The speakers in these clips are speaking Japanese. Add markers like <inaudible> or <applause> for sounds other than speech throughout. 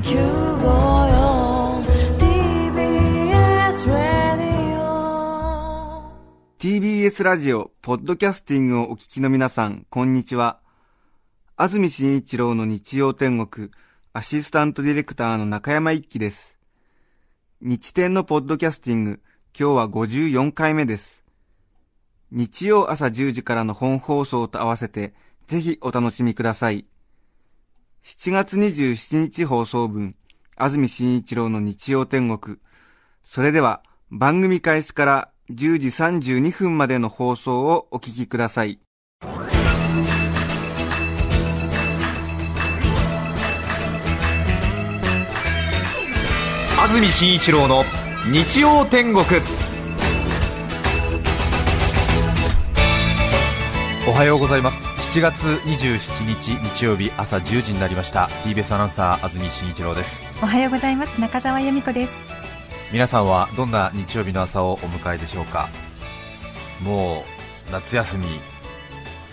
954 TBS ラディオ TBS ラジオ、ポッドキャスティングをお聞きの皆さん、こんにちは。安住紳一郎の日曜天国、アシスタントディレクターの中山一輝です。日天のポッドキャスティング、今日は54回目です。日曜朝10時からの本放送と合わせて、ぜひお楽しみください。7月27日放送分、安住紳一郎の日曜天国。それでは、番組開始から10時32分までの放送をお聞きください。安住紳一郎の日曜天国おはようございます7月27日日曜日朝10時になりました。TBS アナウンサー安住紳一郎です。おはようございます。中澤由美子です。皆さんはどんな日曜日の朝をお迎えでしょうか？もう夏休み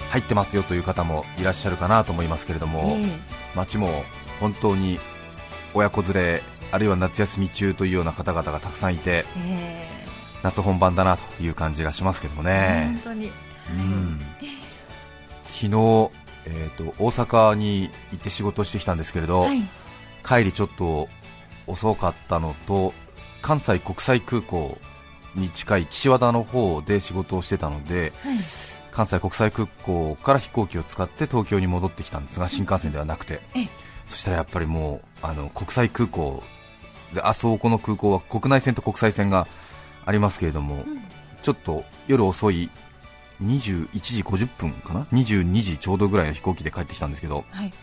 入ってますよという方もいらっしゃるかなと思いますけれども、街も本当に親子連れあるいは夏休み中というような方々がたくさんいてえ夏本番だなという感じがしますけどもーね。本、当に。うん昨日、えー、と大阪に行って仕事をしてきたんですけれど、はい。帰りちょっと遅かったのと関西国際空港に近い岸和田の方で仕事をしてたのではい。関西国際空港から飛行機を使って東京に戻ってきたんですが新幹線ではなくて。ええ。そしたらやっぱりもうあの国際空港であそこの空港は国内線と国際線がありますけれども、ちょっと夜遅い21時50分かな？22時ちょうどぐらいの飛行機で帰ってきたんですけどはい。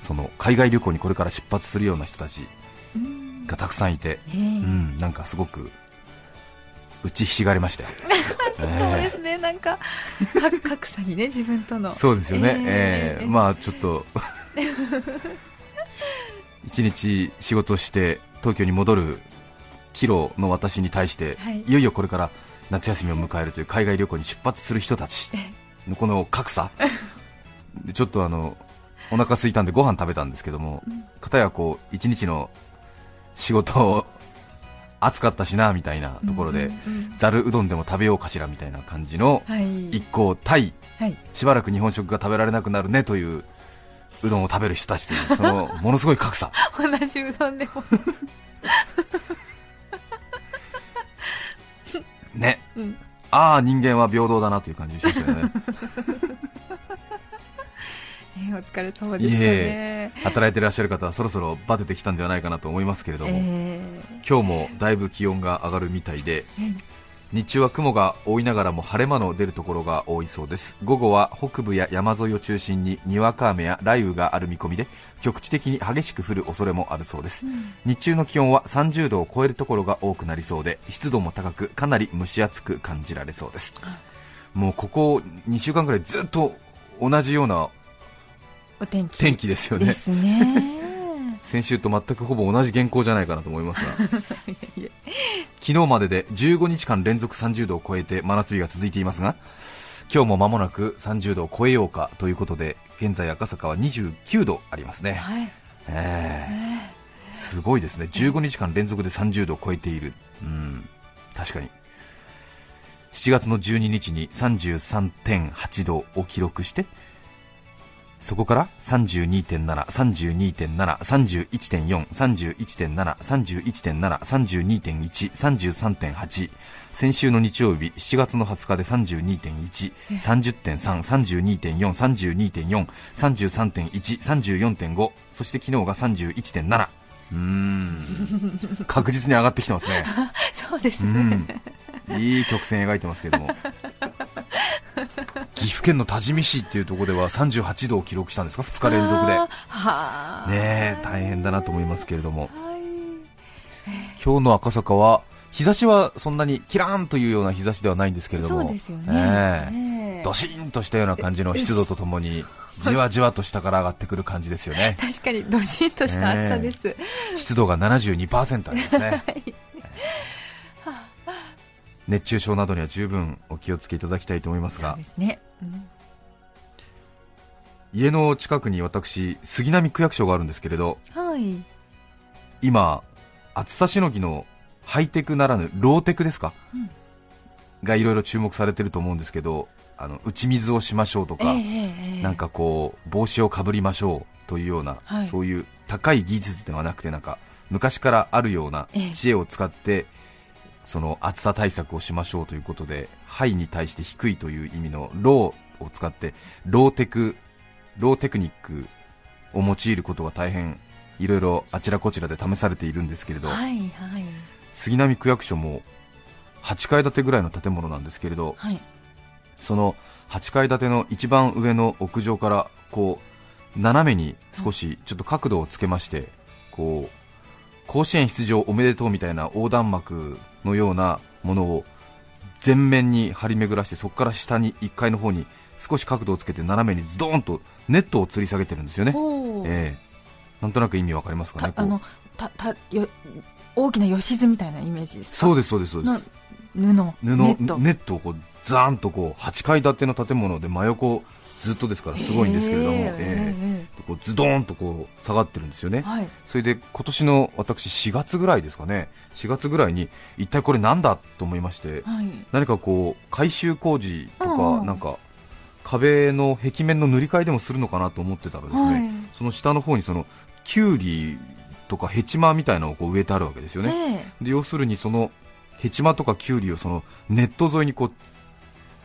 その海外旅行にこれから出発するような人たちうん。がたくさんいて、えうーん、なんかすごく打ちひしがれましたよ、<laughs> そうえですね。なんかか格差にね自分との。えそうですよね、えーええ。まあちょっと <laughs> 一日仕事して東京に戻るキロの私に対して、はい。いよいよこれから夏休みを迎えるという海外旅行に出発する人たち。のこの格差。でちょっとあのお腹空いたんでご飯食べたんですけども、片やこう一日の仕事を暑かったしなみたいなところで、うんうんざるうどんでも食べようかしらみたいな感じのはい。一行対はい。しばらく日本食が食べられなくなるねといううどんを食べる人たちというそのものすごい格差。<laughs> 同じうどんでもね、うん。ああ人間は平等だなという感じがしたよね。<laughs> えーお疲れ様でしたね。働いていらっしゃる方はそろそろバテてきたんではないかなと思いますけれども、え今日もだいぶ気温が上がるみたいで。ー日中は雲が多いながらも晴れ間の出るところが多いそうです。午後は北部や山沿いを中心ににわか雨や雷雨がある見込みで局地的に激しく降る恐れもあるそうです、日中の気温は30度を超えるところが多くなりそうで湿度も高くかなり蒸し暑く感じられそうです。もうここ2週間ぐらいずっと同じようなお天気。天気ですよね。ですね先週と全くほぼ同じ原稿じゃないかなと思いますが。<laughs> 昨日までで15日間連続30度を超えて真夏日が続いていますが今日も間もなく30度を超えようかということで現在赤坂は29度ありますね、はい。ええ。すごいですね。15日間連続で30度を超えている。うん。確かに。7月の12日に33.8度を記録してそこから32.7、32.7、31.4、31.7、31.7、32.1、33.8先週の日曜日7月の20日で32.1、30.3、32.4、32.4、33.1、34.5そして昨日が31.7うーん。<laughs> 確実に上がってきてますね。<laughs> そうですうねん。いい曲線描いてますけども岐阜県の多治見市っていうところでは38度を記録したんですか？2日連続で。ねえ大変だなと思いますけれども。はい。今日の赤坂は日差しはそんなにキラーンというような日差しではないんですけれども。ねええええ。ドシーンとしたような感じの湿度とともにじわじわと下から上がってくる感じですよね。<laughs> 確かにどしんとした暑さです、湿度が72%ありますね。<laughs> 熱中症などには十分お気をつけいただきたいと思いますそうがですね、うん家の近くに私杉並区役所があるんですけれどはい。今、暑さしのぎのハイテクならぬローテクですか、うん。がいろいろ注目されてると思うんですけど、あの打ち水をしましょうとか、ええええ。なんかこう帽子をかぶりましょうというような、はい。そういう高い技術ではなくてなんか昔からあるようなええ。知恵を使って、その暑さ対策をしましょうということでハイに対して低いという意味のローを使ってローテクローテクニックを用いることが大変いろいろあちらこちらで試されているんですけれど、はいはい。杉並区役所も8階建てぐらいの建物なんですけれどはい。その8階建ての一番上の屋上からこう斜めに少しちょっと角度をつけまして、こう甲子園出場おめでとうみたいな横断幕のようなものを全面に張り巡らしてそこから下に1階の方に少し角度をつけて斜めにズドーンとネットを吊り下げてるんですよね、ええ。なんとなく意味わかりますかねあのたたよ大きな吉津みたいなイメージですか？そうですそうですそうです。の布。布ネット。ネットをこうザーンとこう8階建ての建物で真横ずっとですからすごいんですけれども、へーええへこうズドーンとこう下がってるんですよね、ーはい。それで今年の私4月ぐらいですかね。4月ぐらいに一体これなんだと思いましてはい。何かこう改修工事とか、うんうん。なんか壁の壁面の塗り替えでもするのかなと思ってたらですね、はい。その下の方にそのキュウリとかヘチマみたいなのをこう植えてあるわけですよね、え。で要するにそのヘチマとかキュウリをそのネット沿いにこう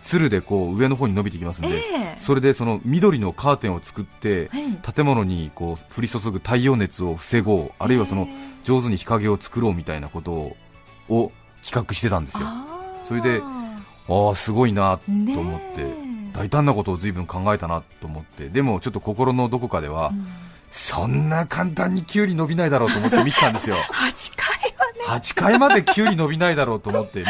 つるでこう上の方に伸びてきますんで、ええ。えそれでその緑のカーテンを作ってはい。建物にこう降り注ぐ太陽熱を防ごうあるいはそのえ上手に日陰を作ろうみたいなことをを企画してたんですよ。ああー。それであすごいなと思って、大胆なことを随分考えたなと思ってでもちょっと心のどこかでは、うん。そんな簡単にキュウリ伸びないだろうと思って見てたんですよ。<laughs> 8回はね。8階までキュウリ伸びないだろうと思ってみ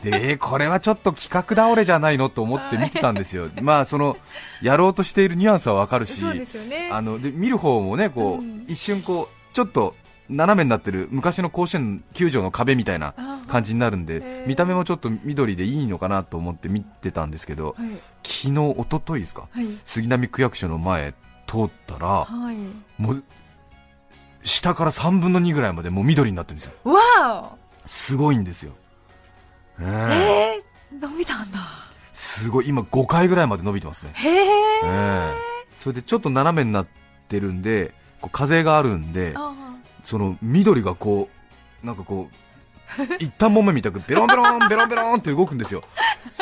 でこれはちょっと企画倒れじゃないのと思って見てたんですよ、<laughs> まあそのやろうとしているニュアンスはわかるしあので見る方もねこう、うん。一瞬こうちょっと斜めになってる昔の甲子園球場の壁みたいなあ感じになるんで見た目もちょっと緑でいいのかなと思って見てたんですけどはい。昨日、一昨日ですか？はい。杉並区役所の前通ったらはい。もう下から3分の2ぐらいまでもう緑になってるんですよ。わすごいんですよ、ええ。ー伸びたんだ。すごい。今5回ぐらいまで伸びてますね、へえ。ええ。それでちょっと斜めになってるんでこう風があるんであその緑がこうなんかこう <laughs> 一旦もめみたくベロンベロンベロンベロンって動くんですよ。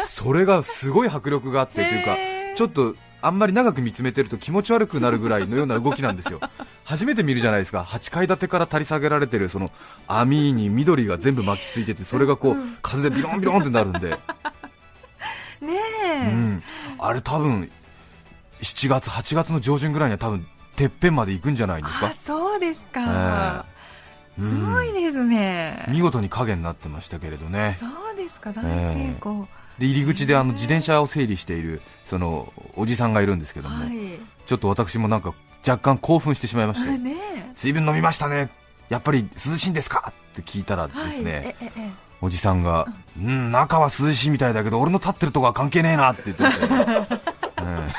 それがすごい迫力があってというかちょっとあんまり長く見つめてると気持ち悪くなるぐらいのような動きなんですよ。<laughs> 初めて見るじゃないですか。8階建てから垂り下げられてるその網に緑が全部巻きついててそれがこう風でビロンビロンってなるんで、<laughs> ねうえ、ん、あれ多分7月8月の上旬ぐらいには多分てっぺんまで行くんじゃないですあかそうですか、ええ。すごいですね、見事に影になってましたけれどね。そうですか。大成功、で入り口であの自転車を整理しているそのおじさんがいるんですけども、はい。ちょっと私もなんか若干興奮してしまいまして、あね水分飲みましたね、やっぱり涼しいんですか？って聞いたらはいですね、えええおじさんが、うん、中は涼しいみたいだけど、俺の立ってるとこは関係ねえなって言ってて、え <laughs> え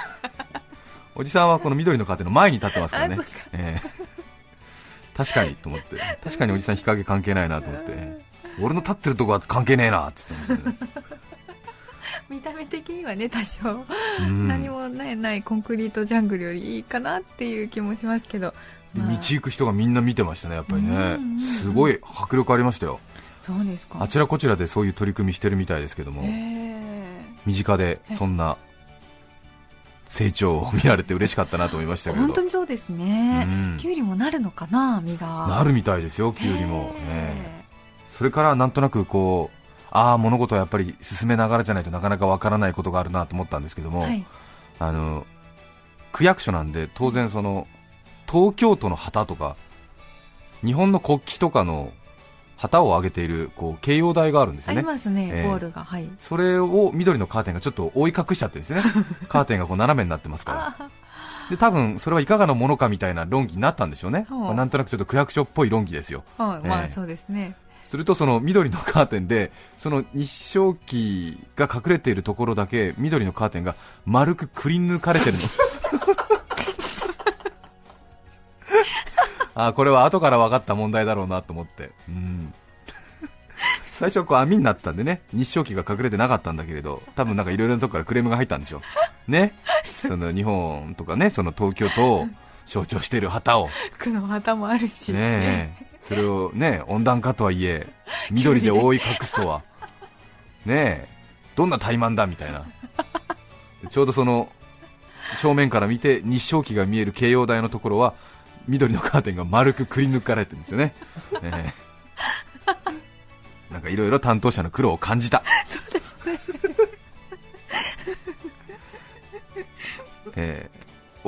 おじさんはこの緑のカーテンの前に立ってますからね。確かにと思って、確かにおじさん日陰関係ないなと思って、俺の立ってるとこは関係ねえなっってね <laughs> 見た目的にはね多少、うん。何もないないコンクリートジャングルよりいいかなっていう気もしますけど、でまあ。道行く人がみんな見てましたね、やっぱりね。うんうんうん、すごい迫力ありましたよ、そうですか。あちらこちらでそういう取り組みしてるみたいですけども、身近でそんな成長を見られて嬉しかったなと思いましたけど。本当にそうですね、うん。きゅうりもなるのかな実が。なるみたいですよ、きゅうりも、へねそれからなんとなくこうああ物事はやっぱり進めながらじゃないとなかなかわからないことがあるなと思ったんですけども、えはい。あの区役所なんで当然その東京都の旗とか日本の国旗とかの旗を上げているこう掲揚台があるんですあよね。りますね、ええ。ボールが。はい。それを緑のカーテンがちょっと覆い隠しちゃってるんですよね。<laughs> カーテンがこう斜めになってますから。あで多分それはいかがなものかみたいな論議になったんでしょうね、まあなんとなくちょっと区役所っぽい論議ですよ。はいまあええ。そうですねするとその緑のカーテンでその日照旗が隠れているところだけ緑のカーテンが丸くくり抜かれてるの。<laughs> あこれは後から分かった問題だろうなと思って、うん、最初はこう網になってたんでね日照旗が隠れてなかったんだけれど多分なんかいろいろなとこからクレームが入ったんでしょう。ね。その日本とかねその東京都を象徴している旗を。<laughs> 服の旗もあるし。ねえそれをね温暖化とはいえ <laughs> 緑で覆い隠すとは。ねえどんな怠慢だみたいな。ちょうどその正面から見て日照旗が見える慶応台のところは緑のカーテンが丸くくり抜かれてるんですよね、ええ。なんかいろいろ担当者の苦労を感じた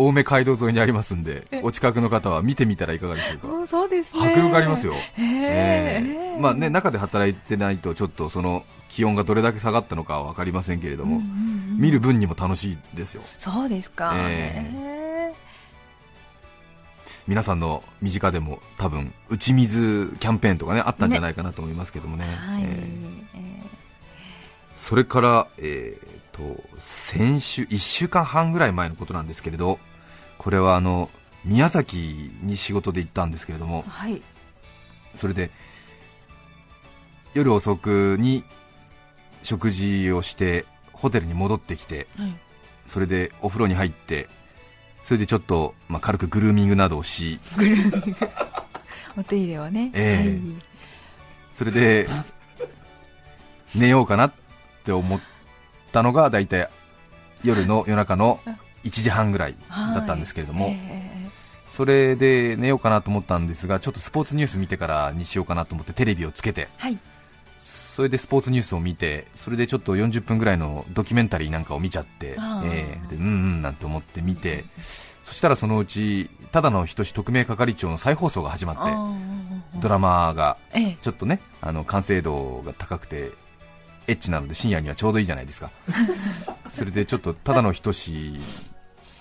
青梅街道沿いにありますんでお近くの方は見てみたらいかがでしょうか。うんそうですね。迫力ありますよ、へええ。まあね、中で働いてないとちょっとその気温がどれだけ下がったのかは分かりませんけれども、うんうんうん見る分にも楽しいですよ。そうですか。えへ皆さんの身近でも多分打ち水キャンペーンとかねあったんじゃないかなと思いますけどもね。えはい。えーえ。それから、えーと先週1週間半ぐらい前のことなんですけれどこれはあの宮崎に仕事で行ったんですけれどもーはい。それで夜遅くに食事をしてホテルに戻ってきてはい。それでお風呂に入ってそれでちょっと、まあ、軽くグルーミングなどをし <laughs> お手入れをね。ええそれで寝ようかなって思ったのが大体夜の夜中の <laughs> 1時半ぐらいはい。だったんですけれども、ええそれで寝ようかなと思ったんですがちょっとスポーツニュース見てからにしようかなと思ってテレビをつけてはい。それでスポーツニュースを見てそれでちょっと40分ぐらいのドキュメンタリーなんかを見ちゃって、えーでうんうんなんて思って見てそしたらそのうちただの人志特命係長の再放送が始まってドラマがええ。ちょっとねあの完成度が高くてエッチなので深夜にはちょうどいいじゃないですか <laughs> それでちょっとただの人志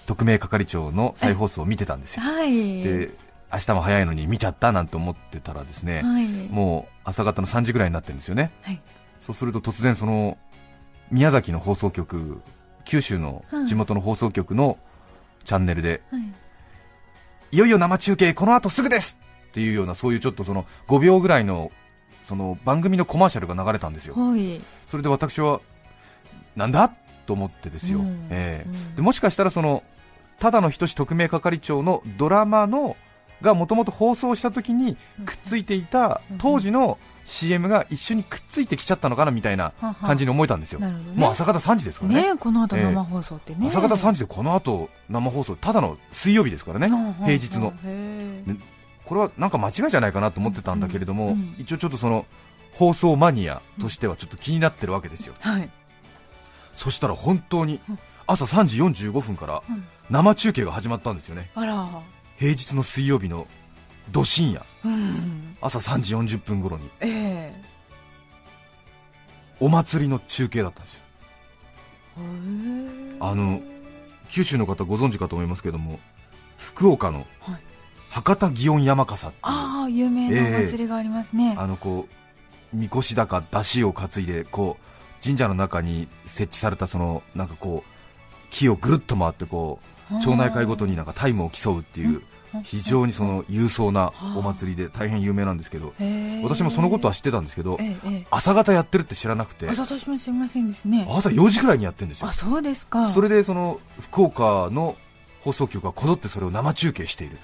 特命係長の再放送を見てたんですよはい。で明日も早いのに見ちゃったなんて思ってたらですね、はい。もう朝方の3時ぐらいになってるんですよね、はいそうすると突然その宮崎の放送局九州の地元の放送局のチャンネルで、はい。いよいよ生中継この後すぐですっていうようなそういうちょっとその5秒ぐらいのその番組のコマーシャルが流れたんですよはい。それで私はなんだ？と思ってですよ、うん。ええ。うん。でもしかしたらそのただの人志特命係長のドラマのがもともと放送した時にくっついていたうん。当時の CM が一緒にくっついてきちゃったのかなみたいな感じに思えたんですよ、なるほどね。もう朝方3時ですからね。ねこの後生放送ってね。朝方3時でこの後生放送ただの水曜日ですからね、平日の。これはなんか間違いじゃないかなと思ってたんだけれども、一応ちょっとその放送マニアとしてはちょっと気になってるわけですよ、ーはい。そしたら本当にうん朝3時45分からうん生中継が始まったんですよね。平日の水曜日のど深夜うん。朝3時40分頃にええ。お祭りの中継だったんですよへーあの九州の方ご存知かと思いますけども福岡のはい博多祇園山笠っていうああ、有名なお祭りがありますね。あのこうみこしだか出汁を担いでこう神社の中に設置されたそのなんかこう木をぐるっと回ってこう町内会ごとになんかタイムを競うっていう非常にその勇壮なお祭りで大変有名なんですけど私もそのことは知ってたんですけど朝方やってるって知らなくて。あ私も知りませんですね。朝4時くらいにやってるんですよ。あそうですか。それでその福岡の放送局がこぞってそれを生中継している。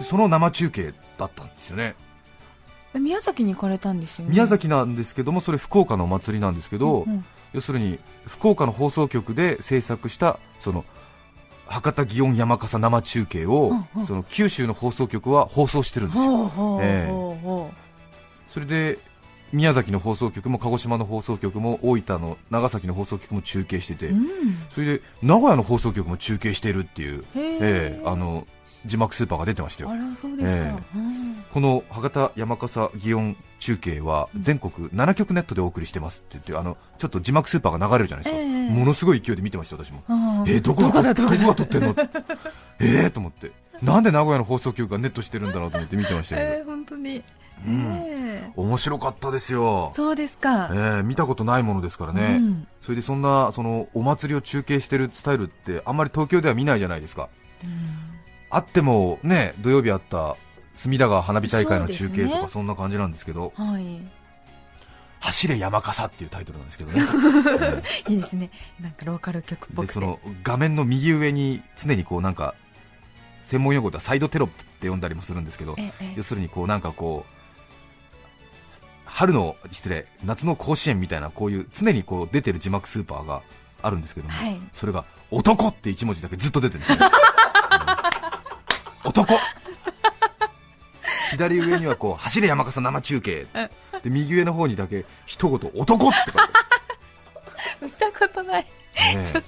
その生中継だったんですよね。え宮崎に行かれたんですよね？宮崎なんですけどもそれ福岡のお祭りなんですけど、うんうん。要するに福岡の放送局で制作したその博多祇園山笠生中継を、うんうん。その九州の放送局は放送してるんですよ。それで宮崎の放送局も鹿児島の放送局も大分の長崎の放送局も中継してて、ううん。それで名古屋の放送局も中継しているっていう、へえええあの字幕スーパーが出てましたよ。この博多山笠祇園中継は全国7局ネットでお送りしてますって言ってあのちょっと字幕スーパーが流れるじゃないですか、ええ。ものすごい勢いで見てました私も。えーどこがどこ撮ってんの？えーと思って。なんで名古屋の放送局がネットしてるんだろうと思って見てましたけど、<laughs> えー、本当に、うん。ええ。面白かったですよ、そうですか、えー見たことないものですからね、うん。それでそんなそのお祭りを中継してるスタイルってあんまり東京では見ないじゃないですか、あってもね土曜日あった隅田川花火大会の中継とかそんな感じなんですけど、はい。走れ山笠っていうタイトルなんですけどね、<laughs> えい。いですね。なんかローカル曲っぽくその画面の右上に常にこうなんか専門用語ではサイドテロップって呼んだりもするんですけど、ええ。要するにこうなんかこう春の失礼夏の甲子園みたいなこういう常にこう出てる字幕スーパーがあるんですけども、はい。それが男って一文字だけずっと出てるんですね、う <laughs> ん男。左上にはこう走れ山笠生中継。で右上の方にだけ一言男って書いて見たことない。ねえ。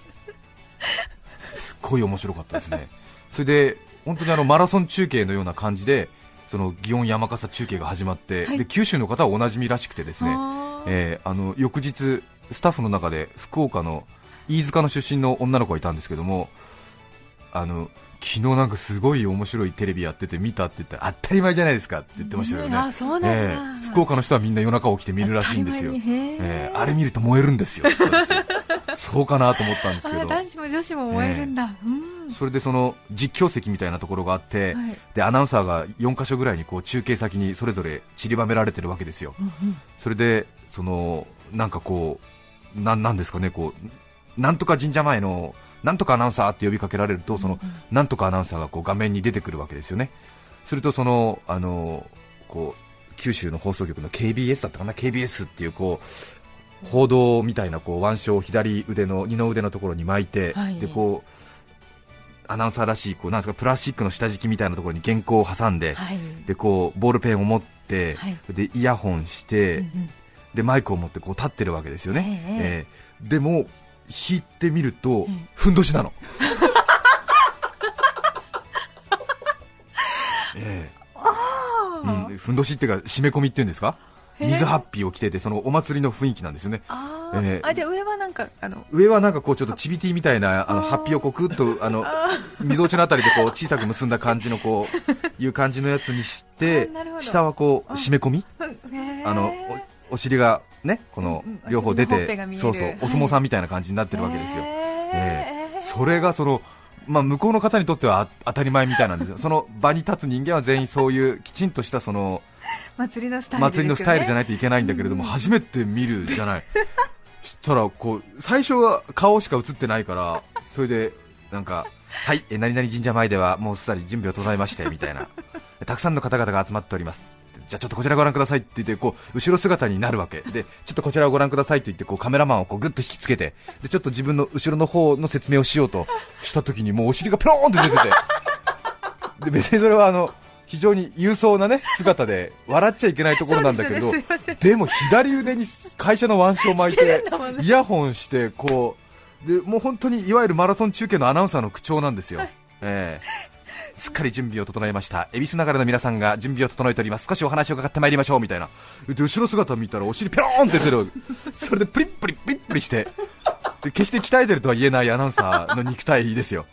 すっごい面白かったですね、それで本当にあのマラソン中継のような感じで、その祇園山笠中継が始まって、はい。で九州の方はおなじみらしくて、ですね、えーあの翌日、スタッフの中で福岡の飯塚の出身の女の子がいたんですけども、あの昨日なんかすごい面白いテレビやってて見たって言ったら当たり前じゃないですかって言ってましたよね、あそうなんだ、ええ福岡の人はみんな夜中起きて見るらしいんですよ。えええ。あれ見ると燃えるんですよ。そうかなと思ったんですけど。あ男子も女子も燃えるんだ、うんそれでその実況席みたいなところがあって、はい。でアナウンサーが4箇所ぐらいにこう中継先にそれぞれ散りばめられてるわけですよ、それでそのなんかこうなんなんですかねこうなんとか神社前のなんとかアナウンサーって呼びかけられるとそのなんとかアナウンサーがこう画面に出てくるわけですよね。するとそのあのこう九州の放送局の KBS だったかな？KBS っていうこう報道みたいなこう腕章を左腕の二の腕のところに巻いて、はい。でこうアナウンサーらしいこうなんですかプラスチックの下敷きみたいなところに原稿を挟んで、はい。でこうボールペンを持って、はい。でイヤホンして、うんうん。でマイクを持ってこう立ってるわけですよね、ええ。ええ。でも弾いてみると、うん。ふんどしなの。<laughs> ええ。うん、ふんどしっていうか締め込みっていうんですか？水ハッピーを着ててそのお祭りの雰囲気なんですよね。あー、ええ。あじゃあ上はなんかあの上はなんかこうちょっとチビティみたいなあのハッピーをこうくっとあの <laughs> 溝落ちのあたりでこう小さく結んだ感じのこういう感じのやつにして <laughs> 下はこう締め込み？あのおお尻がねこのうんうん。両方出てが見える。そうそうはい。お相撲さんみたいな感じになってるわけですよ、へえー。えそれがそのまあ向こうの方にとってはあ当たり前みたいなんですよ。<laughs> その場に立つ人間は全員そういうきちんとしたその祭りのスタイルね。祭りのスタイルじゃないといけないんだけれども、初めて見るじゃない、そしたらこう最初は顔しか映ってないから、それでなんか、はい、え何々神社前ではもうすでに準備を整えましてみたいな、たくさんの方々が集まっております。じゃあちょっとこちらご覧くださいって言ってこう後ろ姿になるわけ。でちょっとこちらをご覧くださいと言ってこうカメラマンをこうグッと引きつけてでちょっと自分の後ろの方の説明をしようとした時にもうお尻がペローンって出てて。<laughs> で別にそれはあの非常に勇壮なね姿で笑っちゃいけないところなんだけど、<laughs> でも左腕に会社の腕章を巻いてイヤホンしてこうでもう本当にいわゆるマラソン中継のアナウンサーの口調なんですよ。ええすっかり準備を整えました。恵比寿流れの皆さんが準備を整えております。少しお話を伺ってまいりましょうみたいな。で後ろ姿見たらお尻ペローンって出てる。それでプリップリプリップリして。で決して鍛えてるとは言えないアナウンサーの肉体ですよ。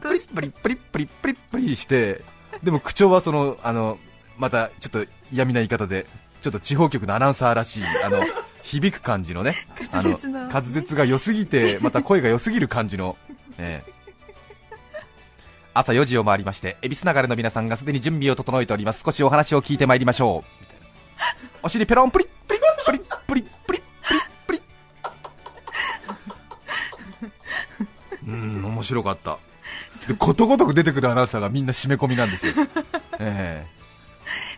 プリップリプリップリプリップリして。でも口調はそのあのまたちょっと嫌味な言い方でちょっと地方局のアナウンサーらしいあの響く感じのね。あの滑舌の。滑舌が良すぎてまた声が良すぎる感じの、ええ朝4時を回りまして恵比寿流れの皆さんがすでに準備を整えております。少しお話を聞いてまいりましょう。お尻ペロンプリップリップリップリップリップリップリうん面白かったでことごとく出てくるアナウンサーがみんな締め込みなんですよ、え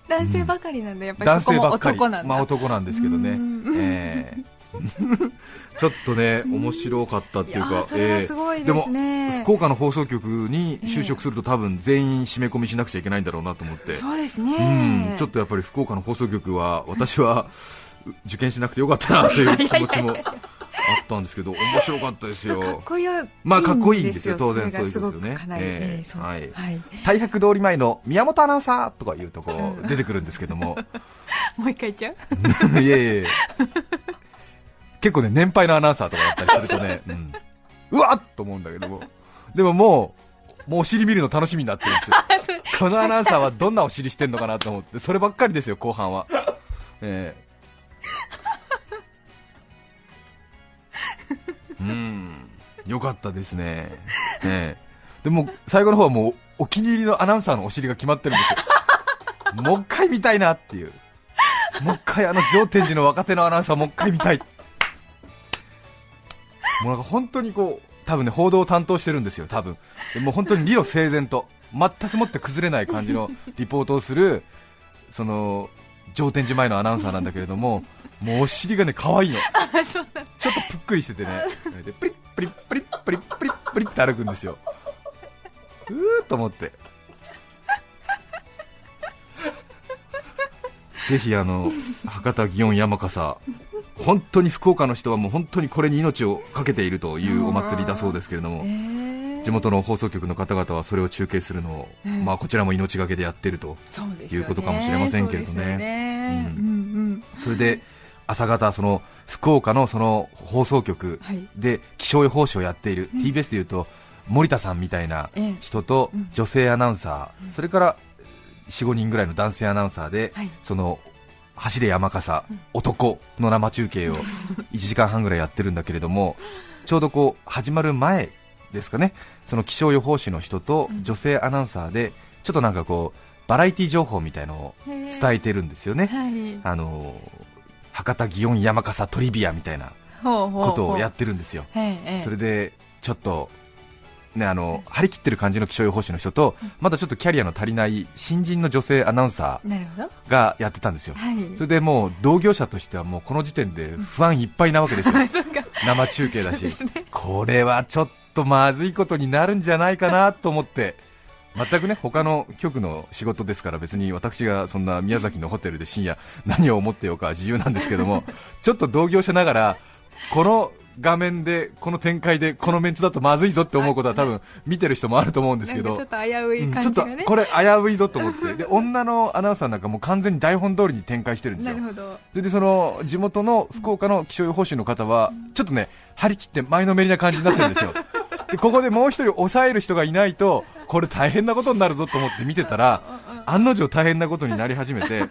男性ばかりなんでやっぱりそこも男なんだ、まあ男なんですけどね、ええ <laughs> ちょっとね面白かったっていうかいですね。も福岡の放送局に就職すると多分全員締め込みしなくちゃいけないんだろうなと思って。そうですうねん。ちょっとやっぱり福岡の放送局は私はう受験しなくてよかったなという <laughs> 気持ちもあったんですけど面白かったですかっよこいいまあかっこいいんですよ。当然そういうことですよね。ええ。ええそう。はい。はい。大白通り前の宮本アナウンサーとか言うとこう出てくるんですけども。<laughs> もう一回言っちゃう？いえいえ結構ね年配のアナウンサーとかだったりするとね、<laughs> うん、うわっと思うんだけども。でももうもうお尻見るの楽しみになってるんですよ。<laughs> このアナウンサーはどんなお尻してんのかなと思って。そればっかりですよ後半は。ええ。うん。よかったですね。ええ。でも最後の方はもうお気に入りのアナウンサーのお尻が決まってるんですよ。もう一回見たいなっていう。もう一回あの上天寺の若手のアナウンサーもう一回見たいもうなんか本当にこう多分ね報道を担当してるんですよ多分。でもう本当に理路整然と全くもって崩れない感じの <laughs> リポートをするその上天寺前のアナウンサーなんだけれどももうお尻がね可愛いの。<laughs> ちょっとぷっくりしててね。でプリップリップリップリップリップリッって歩くんですようーと思ってぜひあの博多祇園山笠本当に福岡の人はもう本当にこれに命を懸けているというお祭りだそうですけれどもえー。地元の放送局の方々はそれを中継するのを、ええまあ、こちらも命がけでやってるということかもしれませんけれどね。それで朝方その福岡のその放送局はい。で気象予報士をやっている、うん。TBS でいうと森田さんみたいなええ。人とうん。女性アナウンサー、それから45人ぐらいの男性アナウンサーで、はい。その走れ山笠、うん男の生中継を <laughs> 1時間半ぐらいやってるんだけれどもちょうどこう始まる前ですかね。その気象予報士の人とうん。女性アナウンサーでちょっとなんかこうバラエティ情報みたいのを伝えてるんですよね、はい。あの博多祇園山笠トリビアみたいなことをやってるんですよ、それでちょっと、ね、あの張り切ってる感じの気象予報士の人と、まだちょっとキャリアの足りない新人の女性アナウンサーがやってたんですよ、はい。それでもう同業者としてはもうこの時点で不安いっぱいなわけですよ、<laughs> 生中継だし、ね。これはちょっとまずいことになるんじゃないかなと思って。全くね他の局の仕事ですから別に私がそんな宮崎のホテルで深夜何を思ってようかは自由なんですけどもちょっと同業者ながらこの画面でこの展開でこのメンツだとまずいぞって思うことは多分見てる人もあると思うんですけど。ちょっと危ういうんちょっと感じがね、これ危ういぞと思って。<laughs> で女のアナウンサーなんかもう完全に台本通りに展開してるんですよ。それでその地元の福岡の気象予報士の方はちょっとね張り切って前のめりな感じになってるんですよ。<laughs> でここでもう一人抑える人がいないとこれ大変なことになるぞと思って見てたら案の定大変なことになり始めて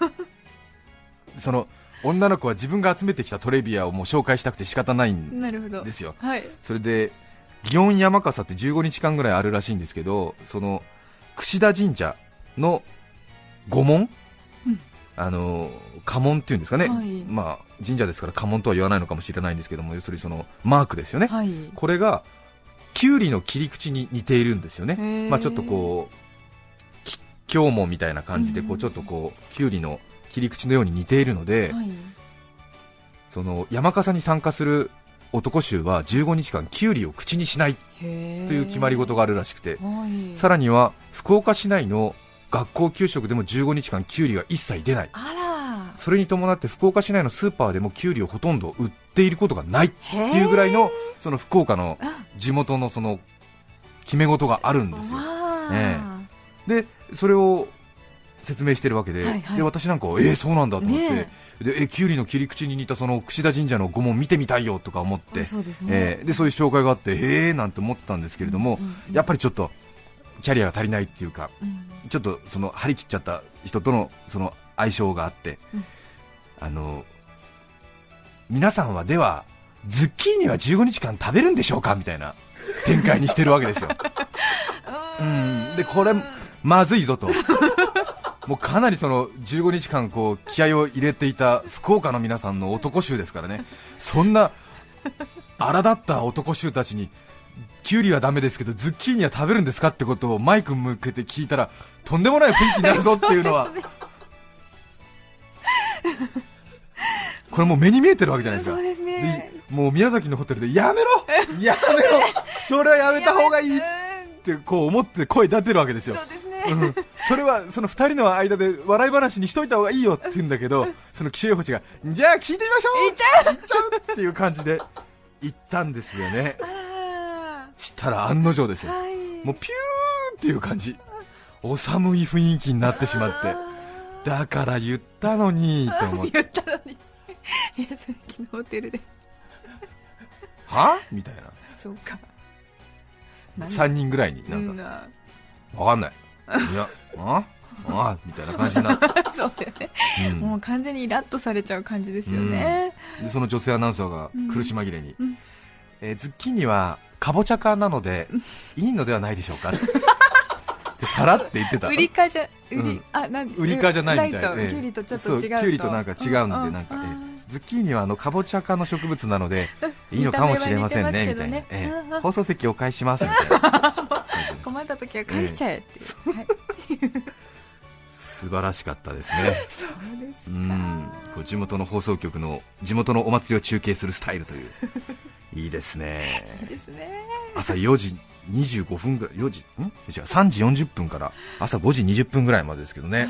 その女の子は自分が集めてきたトレビアをもう紹介したくて仕方ないんですよ。はい。それで祇園山笠って15日間ぐらいあるらしいんですけどその櫛田神社の御門、うん。あの家紋っていうんですかね、はい。まあ、神社ですから家紋とは言わないのかもしれないんですけども要するにそのマークですよね、はい。これがキュウリの切り口に似ているんですよね。まあ、ちょっとこうき京門みたいな感じでこううんちょっとこうキュウリの切り口のように似ているので、はい。その山笠に参加する男衆は15日間キュウリを口にしないという決まり事があるらしくて、はい。さらには福岡市内の学校給食でも15日間キュウリが一切出ない。それに伴って福岡市内のスーパーでもキュウリをほとんど売っていることがないってへいうぐらいのその福岡のあ。地元のその決め事があるんですよ。わあえ。でそれを説明してるわけで,、はいはい。で私なんかはえー、そうなんだと思って、ねでえキュウリの切り口に似たその櫛田神社の御門見てみたいよとか思ってあそうね。えーでそういう紹介があってへえなんて思ってたんですけれども、うんうんうん。やっぱりちょっとキャリアが足りないっていうかうん。ちょっとその張り切っちゃった人とのその相性があって、うん。あの皆さんはではズッキーニは15日間食べるんでしょうかみたいな展開にしてるわけですよ。<laughs> うん。でこれまずいぞと。もうかなりその15日間こう気合を入れていた福岡の皆さんの男衆ですからね、そんな荒立った男衆たちにキュウリはダメですけどズッキーニは食べるんですかってことをマイク向けて聞いたらとんでもない雰囲気になるぞっていうのは。これもう目に見えてるわけじゃないですか。そうですね。でもう宮崎のホテルでやめろ！やめろ！それはやめた方がいいっうんてこう思って声出てるわけですよ。そうですねうん。それはその2人の間で笑い話にしといた方がいいよって言うんだけどその気象予報士がじゃあ聞いてみましょう行っちゃう行っちゃうっていう感じで行ったんですよね。したら案の定ですよ。はい。もうピューっていう感じ。お寒い雰囲気になってしまって。だから言ったのにって思って。言ったのに。宮崎のホテルで。は？みたいな。そうか。何3人ぐらいになんか、かわかんないいやあ？あ？みたいな感じになって、<laughs> そうだよね。うん。もう完全にイラッとされちゃう感じですよね。でその女性アナウンサーが苦し紛れに、うん。えーズッキーニはかぼちゃ科なのでいいのではないでしょうか？<laughs> でさらって言ってた。売りかじゃ売り、うんあなん売りかじゃないみたい。ライトええ。キュウリとちょっと違うと。キュウリとなんか違うんで、うんなんか、えあえ。ズッキーニはあのかぼちゃ科の植物なのでいいのかもしれませんねみ見たいな、ええ。うん放送席お返ししますみたいな。ー <laughs> 困った時は返しちゃえっていう、はい。素晴らしかったですね。<laughs> そうですうん。こう地元の放送局の地元のお祭りを中継するスタイルという。<laughs> いいですね。ですね。朝4時25分ぐらい4時ん？違う3時40分から朝5時20分ぐらいまでですけどね。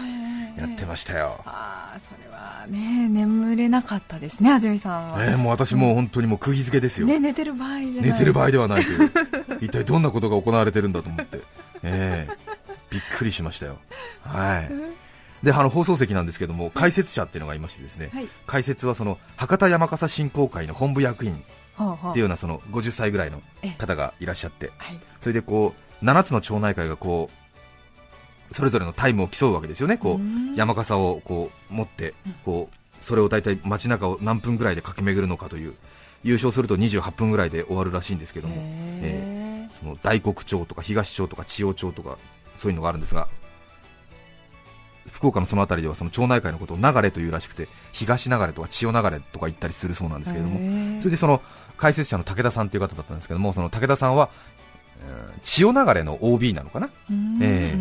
やってましたよ。ああそれはね眠れなかったですね安住さんは、えー、もう私もう本当にもう釘付けですよ、ね寝てる場合じゃない。寝てる場合ではないという一体どんなことが行われてるんだと思って、<laughs> えーびっくりしましたよ。はい。であの放送席なんですけども解説者っていうのがいましてですね、はい。解説はその博多山笠振興会の本部役員っていうようなその50歳ぐらいのえ方がいらっしゃってはい。それでこう7つの町内会がこうそれぞれのタイムを競うわけですよね。こううん。山笠をこう持ってこうそれを大体街中を何分ぐらいで駆け巡るのかという優勝すると28分ぐらいで終わるらしいんですけども、へその大黒町とか東町とか千代町とかそういうのがあるんですが福岡のその辺りではその町内会のことを流れというらしくて東流れとか千代流れとか言ったりするそうなんですけれどももそれでその解説者の武田さんという方だったんですけどもその武田さんはうん千代流れの OB なのかな？え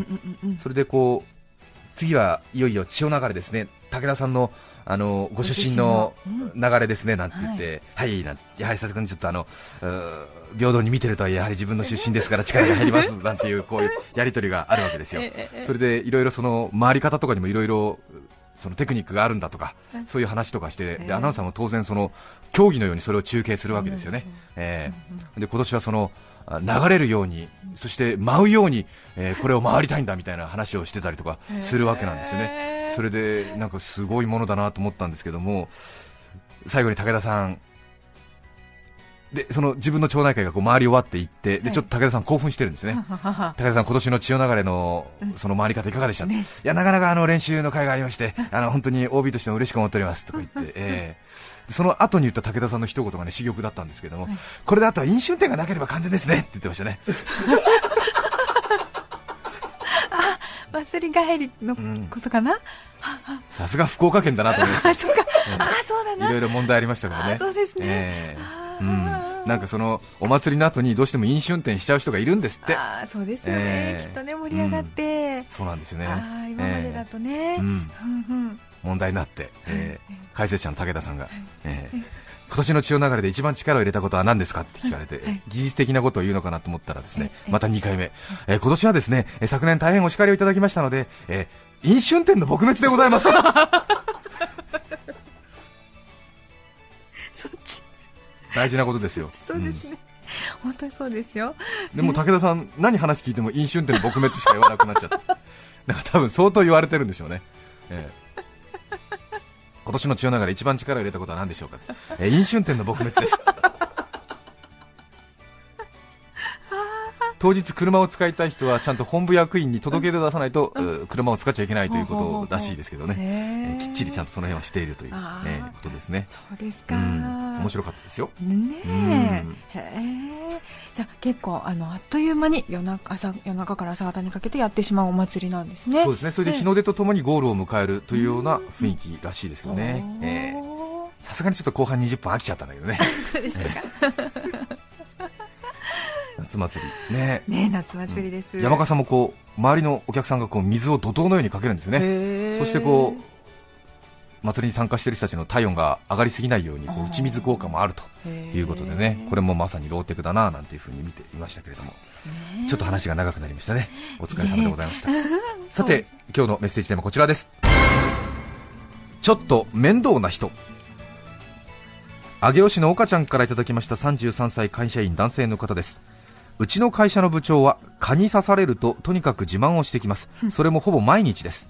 えそれでこう次はいよいよ千代流れですね。武田さんのあのご出身の流れですねなんて言って、はい、なんやはりさすがにちょっとあの平等に見てるとやはり自分の出身ですから力が入ります <laughs> なんていうこういうやり取りがあるわけですよ。それでいろいろその回り方とかにもいろいろそのテクニックがあるんだとか、そういう話とかして、でアナウンサーも当然その競技のようにそれを中継するわけですよね。ええ。で今年はそのあ流れるように、そして舞うように、えーこれを回りたいんだみたいな話をしてたりとかするわけなんですよね。それでなんかすごいものだなと思ったんですけども、最後に武田さん。でその自分の町内会がこう回り終わっていって、でちょっと武田さん興奮してるんですね、<laughs> 武田さん、今年の千代流れのその回り方いかがでした、いやなかなかあの練習の会がありまして、あの本当に OB としても嬉しく思っておりますとか言って、<laughs> えーその後に言った武田さんの一言がね珠玉だったんですけども、これであとは飲酒運転がなければ完全ですねって言ってましたね。祭り帰りのことかな、さすが福岡県だなと思いました。あ <laughs> そうか、あそうだいな。ろいろ問題ありましたからね。あそうですね。えー。うん、なんかそのお祭りの後にどうしても飲酒運転しちゃう人がいるんですって。あーそうですよね、ええ。きっとね盛り上がって、そうなんですよね。あー今までだとね、ええ。うん、うんうん問題になって、えー解説者の武田さんが、えー今年の血を流れで一番力を入れたことは何ですかって聞かれて、技術的なことを言うのかなと思ったらですね、また2回目、えー今年はですね、えー昨年大変お叱りをいただきましたので、えー飲酒運転の撲滅でございます。<laughs> 大事なことですよ。そうですね、本当にそうですよ。うんでも武田さん、何話聞いても飲酒運転の撲滅しか言わなくなっちゃって、なんか多分相当言われてるんでしょうね。ええ今年の千代流れ一番力を入れたことは何でしょうか、えー飲酒運転の撲滅です。当日車を使いたい人はちゃんと本部役員に届け出を出さないと、う車を使っちゃいけないということらしいですけどね、えー。きっちりちゃんとその辺はしているという、あー。えーことですね、そうですか、うん、面白かったですよ。ねえ、うん。へえじゃあ結構あのあっという間に夜中朝夜中から朝方にかけてやってしまうお祭りなんですね。そうですね。それで日の出とともにゴールを迎えるというような雰囲気らしいですけどね、さすがにちょっと後半20分飽きちゃったんだけどね <laughs> 夏祭り。ね。ねえ夏祭りです、山笠もこう周りのお客さんがこう水を怒涛のようにかけるんですよね。そしてこう祭りに参加している人たちの体温が上がりすぎないようにこう打ち水効果もあるということでね。これもまさにローテクだななんていうふうに見ていましたけれども。ちょっと話が長くなりましたね。お疲れ様でございました。<laughs> さて今日のメッセージテーマこちらです。ちょっと面倒な人。上尾市の岡ちゃんからいただきました33歳会社員男性の方ですうちの会社の部長は蚊に刺されるととにかく自慢をしてきます。それもほぼ毎日です。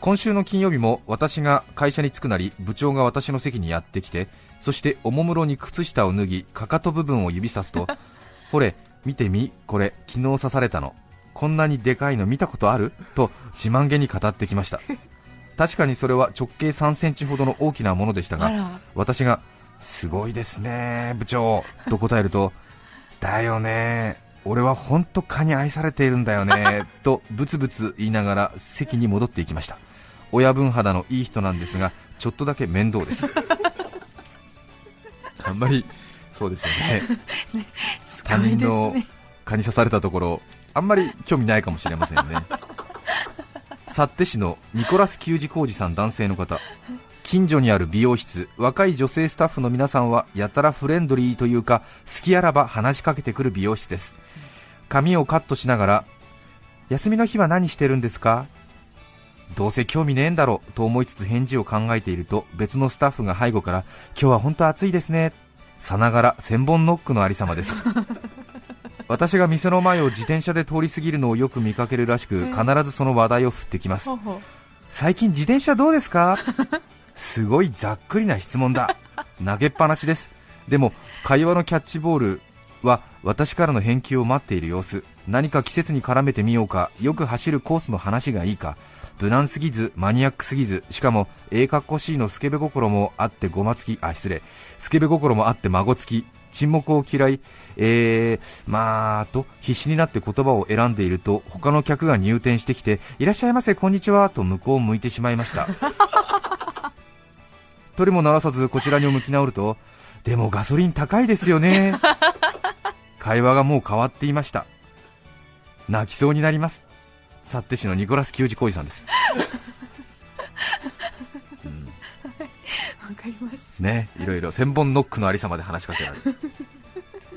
今週の金曜日も私が会社に着くなり部長が私の席にやってきてそしておもむろに靴下を脱ぎかかと部分を指さすと <laughs> ほれ見てみこれ昨日刺されたの。こんなにでかいの見たことある？と自慢げに語ってきました。確かにそれは直径3センチほどの大きなものでしたが私がすごいですね部長と答えるとだよね。俺は本当蚊に愛されているんだよね。<laughs> とブツブツ言いながら席に戻っていきました。親分肌のいい人なんですがちょっとだけ面倒です。<laughs> あんまりそうですよね。他人の蚊に刺されたところあんまり興味ないかもしれませんね。<laughs> 幸手市のニコラス球児工事さん男性の方近所にある美容室若い女性スタッフの皆さんはやたらフレンドリーというか好きあらば話しかけてくる美容室です。髪をカットしながら休みの日は何してるんですかどうせ興味ねえんだろうと思いつつ返事を考えていると別のスタッフが背後から今日は本当暑いですねさながら千本ノックのありさまです。<laughs> 私が店の前を自転車で通り過ぎるのをよく見かけるらしく必ずその話題を振ってきます。最近自転車どうですか？すごいざっくりな質問だ。<laughs> 投げっぱなしです。でも会話のキャッチボールは私からの返球を待っている様子。何か季節に絡めてみようか。よく走るコースの話がいいか。無難すぎずマニアックすぎず。しかもええかっこしいのスケベ心もあってごまつき。あ失礼。スケベ心もあって孫つき。沈黙を嫌い。えー、まあと必死になって言葉を選んでいると他の客が入店してきていらっしゃいませこんにちは。と向こうを向いてしまいました。取りもならさずこちらに向き直るとでもガソリン高いですよね。<laughs> 会話がもう変わっていました。泣きそうになります。幸手市のニコラス球児浩二さんです。わかりますね。いろいろ千本ノックのありさまで話しかけられる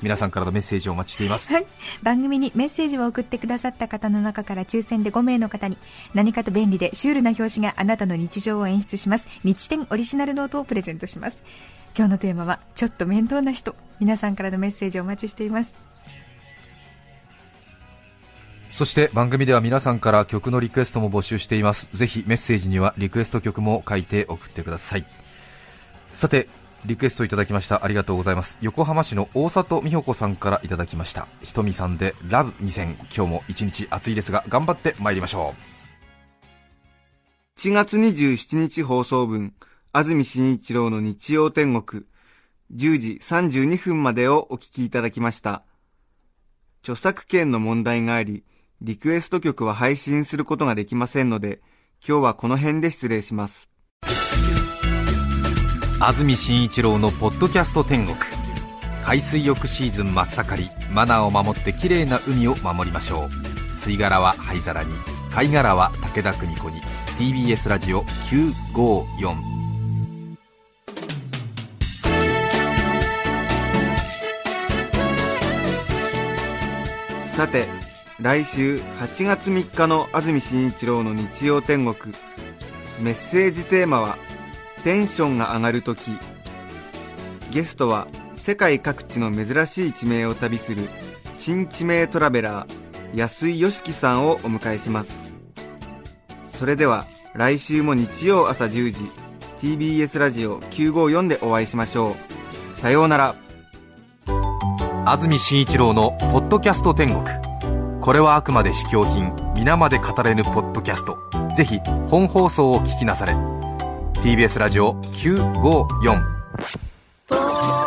皆さんからのメッセージをお待ちしています。はい、番組にメッセージを送ってくださった方の中から抽選で5名の方に何かと便利でシュールな表紙があなたの日常を演出します。日展オリジナルノートをプレゼントします。今日のテーマはちょっと面倒な人。皆さんからのメッセージをお待ちしています。そして番組では皆さんから曲のリクエストも募集しています。ぜひメッセージにはリクエスト曲も書いて送ってください。さてリクエストいただきました。ありがとうございます。横浜市の大里美穂子さんからいただきました。ひとみさんでラブ2000今日も一日暑いですが頑張って参りましょ1月27日放送分、安住紳一郎の日曜天国、10時32分までをお聞きいただきました。著作権の問題があり、リクエスト曲は配信することができませんので、今日はこの辺で失礼します。安住紳一郎のポッドキャスト天国。海水浴シーズン真っ盛り。マナーを守って綺麗な海を守りましょう。吸い殻は灰皿に。貝殻は武田邦子に。TBS ラジオ954さて、来週8月3日の安住紳一郎の日曜天国、メッセージテーマは、テンションが上がるとき。ゲストは、世界各地の珍しい地名を旅する、新地名トラベラー、安井よしきさんをお迎えします。それでは、来週も日曜朝10時、TBS ラジオ954でお会いしましょう。さようなら。安住紳一郎の「ポッドキャスト天国」これはあくまで試供品皆まで語れぬポッドキャストぜひ本放送を聞きなされ TBS ラジオ954